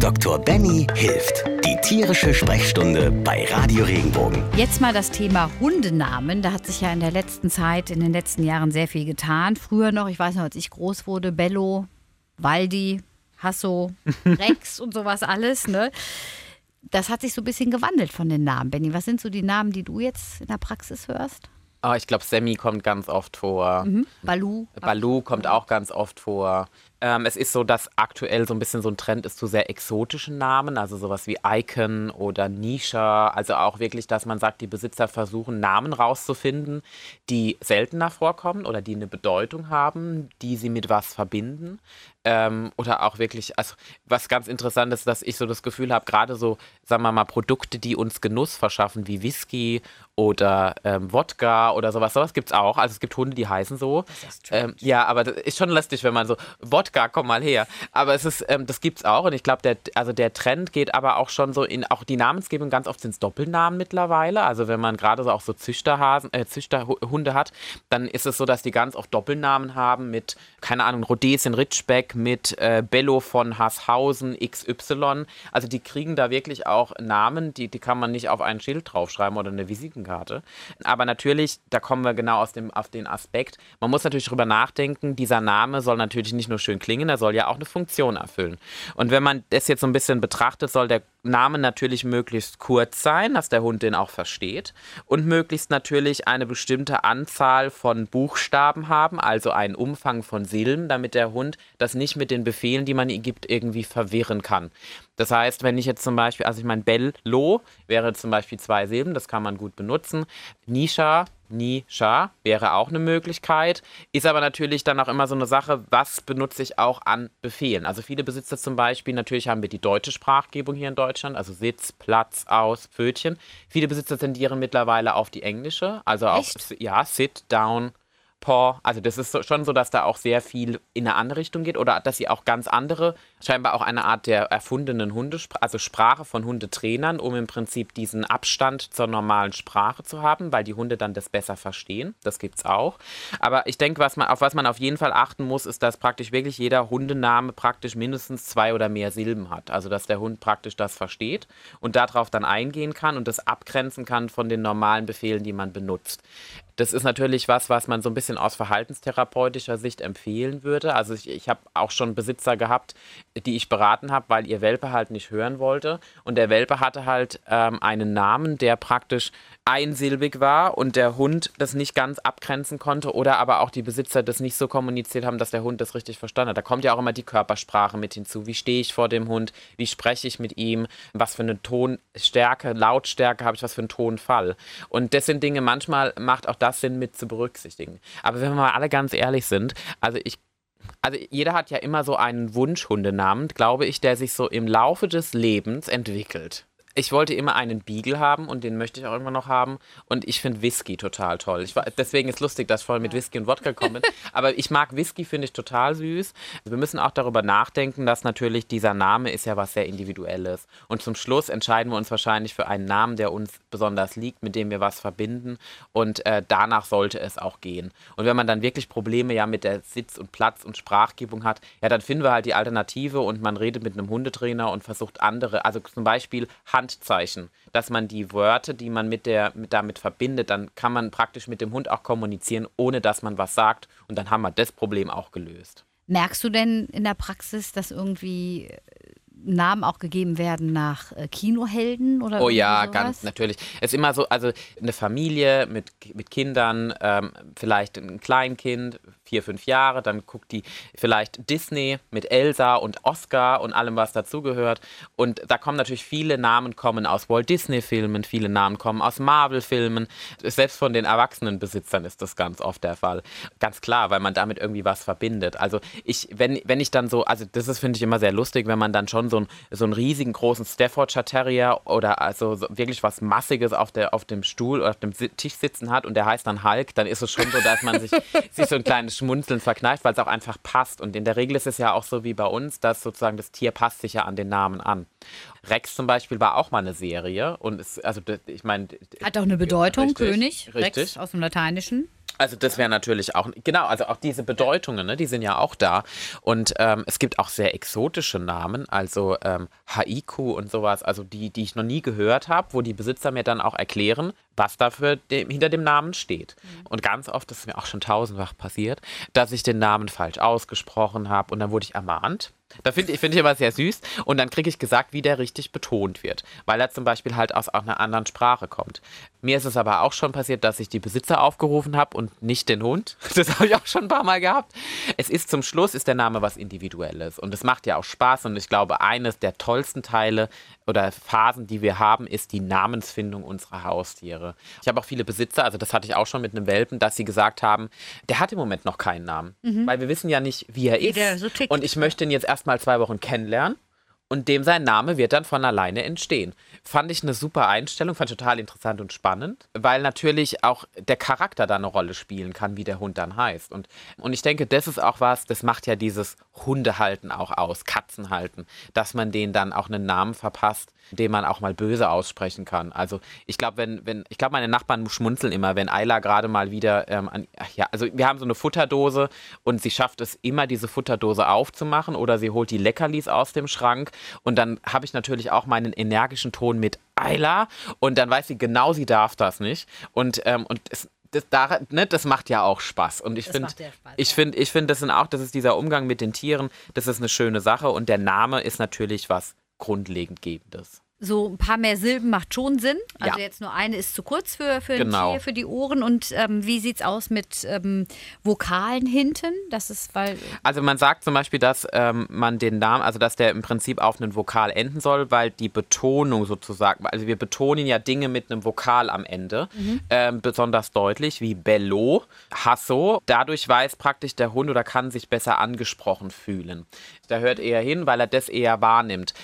Dr. Benny hilft. Die tierische Sprechstunde bei Radio Regenbogen. Jetzt mal das Thema Hundenamen. Da hat sich ja in der letzten Zeit, in den letzten Jahren sehr viel getan. Früher noch, ich weiß noch, als ich groß wurde, Bello, Waldi, Hasso, Rex und sowas alles. Ne? Das hat sich so ein bisschen gewandelt von den Namen. Benny, was sind so die Namen, die du jetzt in der Praxis hörst? Oh, ich glaube, Sammy kommt ganz oft vor. Mhm. Balu. Balu kommt auch ganz oft vor. Ähm, es ist so, dass aktuell so ein bisschen so ein Trend ist zu sehr exotischen Namen, also sowas wie Icon oder Nisha. Also auch wirklich, dass man sagt, die Besitzer versuchen, Namen rauszufinden, die seltener vorkommen oder die eine Bedeutung haben, die sie mit was verbinden. Ähm, oder auch wirklich, also was ganz interessant ist, dass ich so das Gefühl habe, gerade so, sagen wir mal, Produkte, die uns Genuss verschaffen, wie Whisky oder ähm, Wodka oder sowas, sowas gibt es auch. Also es gibt Hunde, die heißen so. Ähm, ja, aber das ist schon lustig, wenn man so, Wodka, komm mal her. Aber es ist, ähm, das gibt es auch und ich glaube, der, also der Trend geht aber auch schon so in, auch die Namensgebung, ganz oft sind es Doppelnamen mittlerweile. Also wenn man gerade so auch so Züchterhasen, äh, Züchterhunde hat, dann ist es so, dass die ganz oft Doppelnamen haben mit, keine Ahnung, Rhodesien Ritschbeck, mit äh, Bello von Hasshausen XY. Also die kriegen da wirklich auch Namen, die, die kann man nicht auf ein Schild draufschreiben oder eine Visitenkarte. Aber natürlich, da kommen wir genau aus dem, auf den Aspekt, man muss natürlich drüber nachdenken, dieser Name soll natürlich nicht nur schön klingen, er soll ja auch eine Funktion erfüllen. Und wenn man das jetzt so ein bisschen betrachtet, soll der Name natürlich möglichst kurz sein, dass der Hund den auch versteht und möglichst natürlich eine bestimmte Anzahl von Buchstaben haben, also einen Umfang von Silben, damit der Hund das nicht mit den Befehlen, die man ihm gibt, irgendwie verwirren kann. Das heißt, wenn ich jetzt zum Beispiel, also ich meine, Bello wäre zum Beispiel zwei Silben, das kann man gut benutzen. Nisha Nisha wäre auch eine Möglichkeit. Ist aber natürlich dann auch immer so eine Sache, was benutze ich auch an Befehlen. Also viele Besitzer zum Beispiel, natürlich haben wir die deutsche Sprachgebung hier in Deutschland, also Sitz, Platz, Aus, Pfötchen. Viele Besitzer tendieren mittlerweile auf die englische, also auch, ja, Sit, Down, Paw. Also das ist schon so, dass da auch sehr viel in eine andere Richtung geht oder dass sie auch ganz andere, scheinbar auch eine Art der erfundenen Hundesprache, also Sprache von Hundetrainern, um im Prinzip diesen Abstand zur normalen Sprache zu haben, weil die Hunde dann das besser verstehen. Das gibt es auch. Aber ich denke, was man, auf was man auf jeden Fall achten muss, ist, dass praktisch wirklich jeder Hundename praktisch mindestens zwei oder mehr Silben hat. Also dass der Hund praktisch das versteht und darauf dann eingehen kann und das abgrenzen kann von den normalen Befehlen, die man benutzt. Das ist natürlich was, was man so ein bisschen aus verhaltenstherapeutischer Sicht empfehlen würde. Also ich, ich habe auch schon Besitzer gehabt, die ich beraten habe, weil ihr Welpe halt nicht hören wollte. Und der Welpe hatte halt ähm, einen Namen, der praktisch einsilbig war und der Hund das nicht ganz abgrenzen konnte oder aber auch die Besitzer das nicht so kommuniziert haben, dass der Hund das richtig verstanden hat. Da kommt ja auch immer die Körpersprache mit hinzu. Wie stehe ich vor dem Hund? Wie spreche ich mit ihm? Was für eine Tonstärke, Lautstärke habe ich? Was für einen Tonfall? Und das sind Dinge, manchmal macht auch das Sinn mit zu berücksichtigen. Aber wenn wir mal alle ganz ehrlich sind, also ich also jeder hat ja immer so einen Wunschhundenamen, glaube ich, der sich so im Laufe des Lebens entwickelt ich wollte immer einen Beagle haben und den möchte ich auch immer noch haben. Und ich finde Whisky total toll. Ich war, deswegen ist lustig, dass ich vorhin mit Whisky und Wodka komme. Aber ich mag Whisky, finde ich total süß. Wir müssen auch darüber nachdenken, dass natürlich dieser Name ist ja was sehr Individuelles. Und zum Schluss entscheiden wir uns wahrscheinlich für einen Namen, der uns besonders liegt, mit dem wir was verbinden. Und äh, danach sollte es auch gehen. Und wenn man dann wirklich Probleme ja mit der Sitz- und Platz- und Sprachgebung hat, ja, dann finden wir halt die Alternative und man redet mit einem Hundetrainer und versucht andere, also zum Beispiel Hand Handzeichen, dass man die Wörter, die man mit der, mit damit verbindet, dann kann man praktisch mit dem Hund auch kommunizieren, ohne dass man was sagt. Und dann haben wir das Problem auch gelöst. Merkst du denn in der Praxis, dass irgendwie Namen auch gegeben werden nach äh, Kinohelden oder Oh ja, sowas? ganz natürlich. Es ist immer so, also eine Familie mit, mit Kindern, ähm, vielleicht ein Kleinkind, vier, fünf Jahre, dann guckt die vielleicht Disney mit Elsa und Oscar und allem, was dazugehört. Und da kommen natürlich viele Namen kommen aus Walt Disney-Filmen, viele Namen kommen aus Marvel-Filmen. Selbst von den Erwachsenenbesitzern ist das ganz oft der Fall. Ganz klar, weil man damit irgendwie was verbindet. Also ich, wenn, wenn ich dann so, also das ist, finde ich, immer sehr lustig, wenn man dann schon so, ein, so einen riesigen großen Staffordshire Terrier oder also so wirklich was Massiges auf, der, auf dem Stuhl oder auf dem Tisch sitzen hat und der heißt dann Hulk, dann ist es schon so, dass man sich, sich so ein kleines Schmunzeln verkneift, weil es auch einfach passt. Und in der Regel ist es ja auch so wie bei uns, dass sozusagen das Tier passt sich ja an den Namen an. Rex zum Beispiel war auch mal eine Serie und ist, also ich meine. Hat auch eine Bedeutung, richtig, König, richtig. Rex aus dem Lateinischen. Also das wäre natürlich auch, genau, also auch diese Bedeutungen, ne, die sind ja auch da. Und ähm, es gibt auch sehr exotische Namen, also ähm, Haiku und sowas, also die, die ich noch nie gehört habe, wo die Besitzer mir dann auch erklären, was dafür dem, hinter dem Namen steht. Mhm. Und ganz oft, das ist mir auch schon tausendfach passiert, dass ich den Namen falsch ausgesprochen habe und dann wurde ich ermahnt. Da finde ich, find ich immer sehr süß. Und dann kriege ich gesagt, wie der richtig betont wird, weil er zum Beispiel halt aus einer anderen Sprache kommt. Mir ist es aber auch schon passiert, dass ich die Besitzer aufgerufen habe und nicht den Hund. Das habe ich auch schon ein paar Mal gehabt. Es ist zum Schluss ist der Name was Individuelles und es macht ja auch Spaß und ich glaube, eines der tollsten Teile oder Phasen, die wir haben, ist die Namensfindung unserer Haustiere. Ich habe auch viele Besitzer, also das hatte ich auch schon mit einem Welpen, dass sie gesagt haben, der hat im Moment noch keinen Namen, mhm. weil wir wissen ja nicht, wie er ist. So und ich möchte ihn jetzt erstmal zwei Wochen kennenlernen und dem sein Name wird dann von alleine entstehen. Fand ich eine super Einstellung, fand ich total interessant und spannend, weil natürlich auch der Charakter da eine Rolle spielen kann, wie der Hund dann heißt. Und, und ich denke, das ist auch was, das macht ja dieses Hundehalten auch aus, Katzenhalten, dass man denen dann auch einen Namen verpasst, den man auch mal böse aussprechen kann. Also ich glaube, wenn, wenn, ich glaube, meine Nachbarn schmunzeln immer, wenn Ayla gerade mal wieder ähm, an, ja, also wir haben so eine Futterdose und sie schafft es immer, diese Futterdose aufzumachen oder sie holt die Leckerlis aus dem Schrank und dann habe ich natürlich auch meinen energischen Ton mit Ayla und dann weiß sie genau, sie darf das nicht. Und, ähm, und es, das, da, ne, das macht ja auch Spaß. Und ich finde, ich finde, ich finde, das sind auch, das ist dieser Umgang mit den Tieren, das ist eine schöne Sache. Und der Name ist natürlich was grundlegend Gebendes so ein paar mehr Silben macht schon Sinn. Also ja. jetzt nur eine ist zu kurz für, für genau. Tier, für die Ohren. Und ähm, wie sieht es aus mit ähm, Vokalen hinten? Das ist, weil. Also man sagt zum Beispiel, dass ähm, man den Namen, also dass der im Prinzip auf einen Vokal enden soll, weil die Betonung sozusagen, also wir betonen ja Dinge mit einem Vokal am Ende, mhm. Ähm, besonders deutlich, wie Bello, Hasso. Dadurch weiß praktisch der Hund oder kann sich besser angesprochen fühlen. Da hört er hin, weil er das eher wahrnimmt.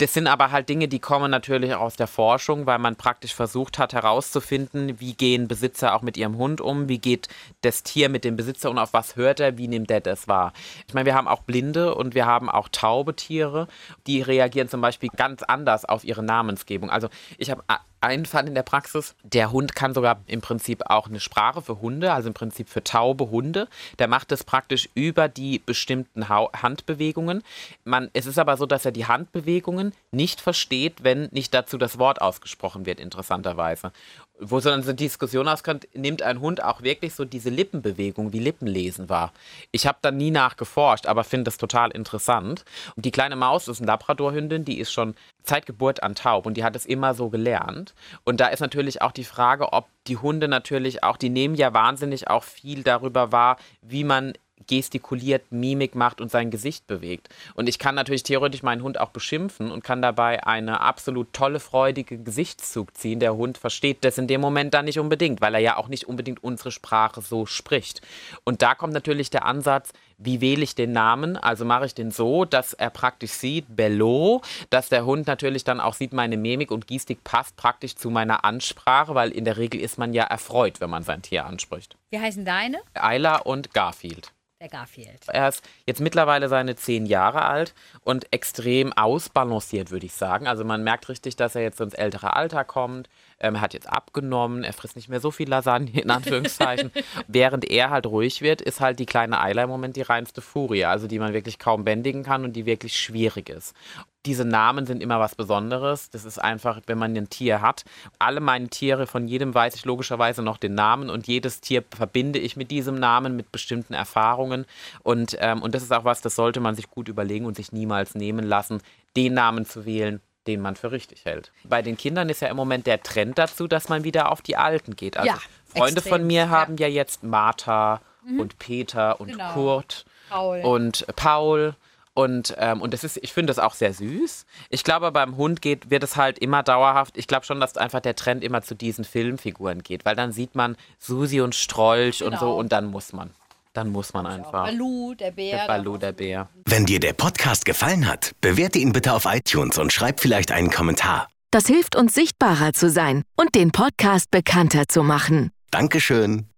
Das sind aber halt Dinge, die kommen natürlich aus der Forschung, weil man praktisch versucht hat herauszufinden, wie gehen Besitzer auch mit ihrem Hund um, wie geht das Tier mit dem Besitzer und auf was hört er, wie nimmt er das wahr. Ich meine, wir haben auch blinde und wir haben auch taube Tiere, die reagieren zum Beispiel ganz anders auf ihre Namensgebung. Also ich habe einen Fall in der Praxis. Der Hund kann sogar im Prinzip auch eine Sprache für Hunde, also im Prinzip für taube Hunde. Der macht das praktisch über die bestimmten Handbewegungen. Man, es ist aber so, dass er die Handbewegungen nicht versteht, wenn nicht dazu das Wort ausgesprochen wird, interessanterweise wo so eine Diskussion auskommt, nimmt ein Hund auch wirklich so diese Lippenbewegung wie Lippenlesen wahr. Ich habe da nie nachgeforscht, aber finde das total interessant. Und die kleine Maus ist eine Labradorhündin, die ist schon seit Geburt an taub und die hat es immer so gelernt. Und da ist natürlich auch die Frage, ob die Hunde natürlich auch, die nehmen ja wahnsinnig auch viel darüber wahr, wie man gestikuliert, Mimik macht und sein Gesicht bewegt. Und ich kann natürlich theoretisch meinen Hund auch beschimpfen und kann dabei eine absolut tolle, freudige Gesichtszug ziehen. Der Hund versteht das in dem Moment dann nicht unbedingt, weil er ja auch nicht unbedingt unsere Sprache so spricht. Und da kommt natürlich der Ansatz, wie wähle ich den Namen? Also mache ich den so, dass er praktisch sieht, Bello, dass der Hund natürlich dann auch sieht, meine Mimik und Gestik passt praktisch zu meiner Ansprache, weil in der Regel ist man ja erfreut, wenn man sein Tier anspricht. Wie heißen deine? Ayla und Garfield der Garfield. Er ist jetzt mittlerweile seine zehn Jahre alt und extrem ausbalanciert, würde ich sagen. Also man merkt richtig, dass er jetzt ins ältere Alter kommt. Ähm, er hat jetzt abgenommen, er frisst nicht mehr so viel Lasagne, in Anführungszeichen. Während er halt ruhig wird, ist halt die kleine Eila im Moment die reinste Furie, also die man wirklich kaum bändigen kann und die wirklich schwierig ist diese Namen sind immer was Besonderes. Das ist einfach, wenn man ein Tier hat. Alle meine Tiere, von jedem weiß ich logischerweise noch den Namen und jedes Tier verbinde ich mit diesem Namen, mit bestimmten Erfahrungen. Und, ähm, und das ist auch was, das sollte man sich gut überlegen und sich niemals nehmen lassen, den Namen zu wählen, den man für richtig hält. Bei den Kindern ist ja im Moment der Trend dazu, dass man wieder auf die Alten geht. Also ja, Freunde extrem, von mir ja. haben ja jetzt Martha mhm. und Peter und genau. Kurt Paul. und Paul. Und, ähm, und das ist, ich finde das auch sehr süß. Ich glaube, beim Hund geht, wird es halt immer dauerhaft. Ich glaube schon, dass einfach der Trend immer zu diesen Filmfiguren geht, weil dann sieht man Susi und Strolch genau. und so genau. und dann muss man. Dann muss man einfach. Balu, der Bär. Der Balu, der Bär. Wenn dir der Podcast gefallen hat, bewerte ihn bitte auf iTunes und schreib vielleicht einen Kommentar. Das hilft uns sichtbarer zu sein und den Podcast bekannter zu machen. Dankeschön.